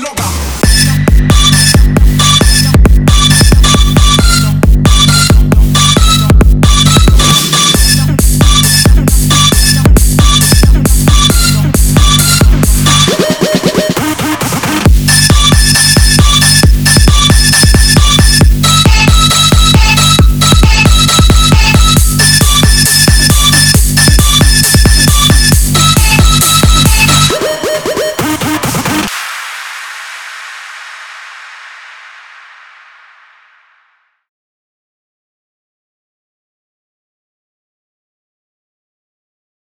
loca.